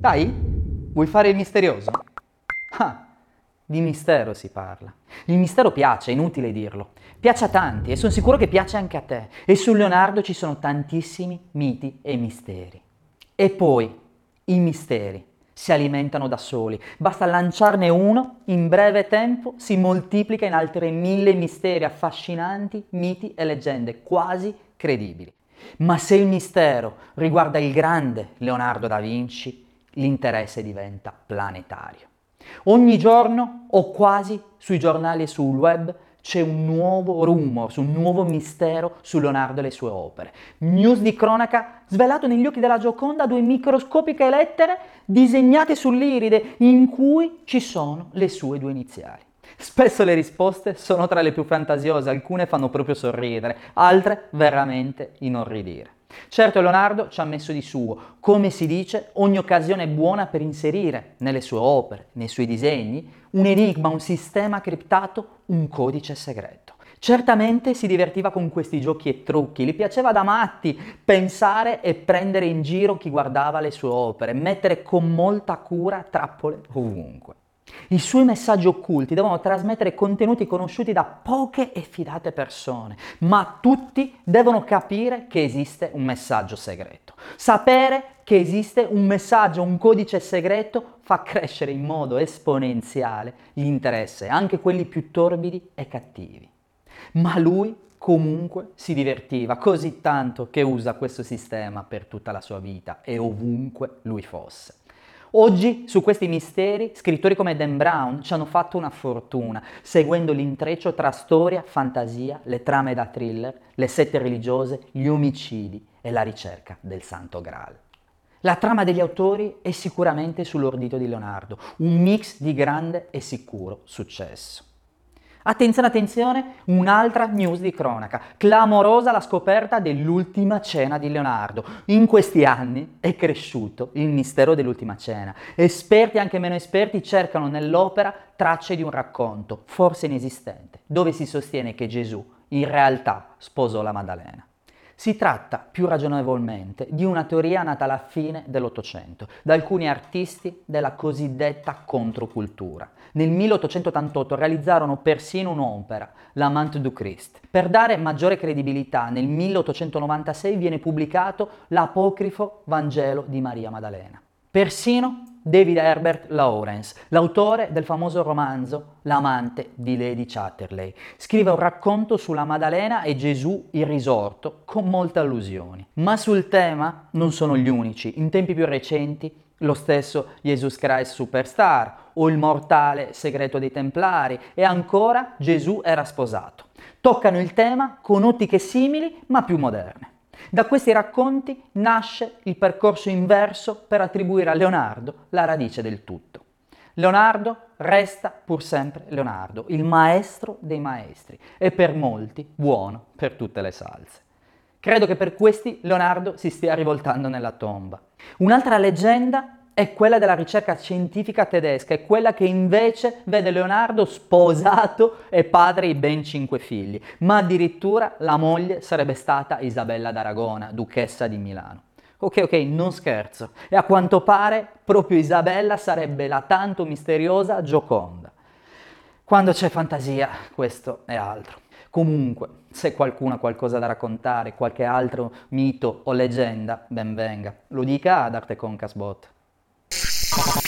Dai, vuoi fare il misterioso? Ah, di mistero si parla. Il mistero piace, è inutile dirlo. Piace a tanti e sono sicuro che piace anche a te. E su Leonardo ci sono tantissimi miti e misteri. E poi, i misteri si alimentano da soli. Basta lanciarne uno, in breve tempo si moltiplica in altri mille misteri affascinanti, miti e leggende quasi credibili. Ma se il mistero riguarda il grande Leonardo da Vinci, l'interesse diventa planetario. Ogni giorno o quasi sui giornali e sul web c'è un nuovo rumor, un nuovo mistero su Leonardo e le sue opere. News di cronaca svelato negli occhi della Gioconda due microscopiche lettere disegnate sull'iride in cui ci sono le sue due iniziali. Spesso le risposte sono tra le più fantasiose, alcune fanno proprio sorridere, altre veramente inorridire. Certo Leonardo ci ha messo di suo, come si dice, ogni occasione è buona per inserire nelle sue opere, nei suoi disegni, un enigma, un sistema criptato, un codice segreto. Certamente si divertiva con questi giochi e trucchi, gli piaceva da matti pensare e prendere in giro chi guardava le sue opere, mettere con molta cura trappole ovunque. I suoi messaggi occulti devono trasmettere contenuti conosciuti da poche e fidate persone, ma tutti devono capire che esiste un messaggio segreto. Sapere che esiste un messaggio, un codice segreto fa crescere in modo esponenziale l'interesse, anche quelli più torbidi e cattivi. Ma lui comunque si divertiva così tanto che usa questo sistema per tutta la sua vita e ovunque lui fosse. Oggi su questi misteri scrittori come Dan Brown ci hanno fatto una fortuna, seguendo l'intreccio tra storia, fantasia, le trame da thriller, le sette religiose, gli omicidi e la ricerca del Santo Graal. La trama degli autori è sicuramente sull'ordito di Leonardo, un mix di grande e sicuro successo. Attenzione, attenzione, un'altra news di cronaca. Clamorosa la scoperta dell'ultima cena di Leonardo. In questi anni è cresciuto il mistero dell'ultima cena. Esperti e anche meno esperti cercano nell'opera tracce di un racconto, forse inesistente, dove si sostiene che Gesù in realtà sposò la Maddalena. Si tratta più ragionevolmente di una teoria nata alla fine dell'Ottocento da alcuni artisti della cosiddetta controcultura. Nel 1888 realizzarono persino un'opera, L'Amante du Christ. Per dare maggiore credibilità, nel 1896 viene pubblicato l'apocrifo Vangelo di Maria Maddalena. Persino David Herbert Lawrence, l'autore del famoso romanzo L'amante di Lady Chatterley. Scrive un racconto sulla Maddalena e Gesù il risorto con molte allusioni. Ma sul tema non sono gli unici. In tempi più recenti lo stesso Jesus Christ Superstar o il mortale segreto dei Templari e ancora Gesù era sposato. Toccano il tema con ottiche simili ma più moderne. Da questi racconti nasce il percorso inverso per attribuire a Leonardo la radice del tutto. Leonardo resta pur sempre Leonardo, il maestro dei maestri e per molti buono per tutte le salse. Credo che per questi Leonardo si stia rivoltando nella tomba. Un'altra leggenda è quella della ricerca scientifica tedesca, è quella che invece vede Leonardo sposato e padre di ben cinque figli, ma addirittura la moglie sarebbe stata Isabella d'Aragona, duchessa di Milano. Ok, ok, non scherzo. E a quanto pare proprio Isabella sarebbe la tanto misteriosa Gioconda. Quando c'è fantasia, questo è altro. Comunque, se qualcuno ha qualcosa da raccontare, qualche altro mito o leggenda, ben venga. Lo dica ad Arte Concasbot. Thank you.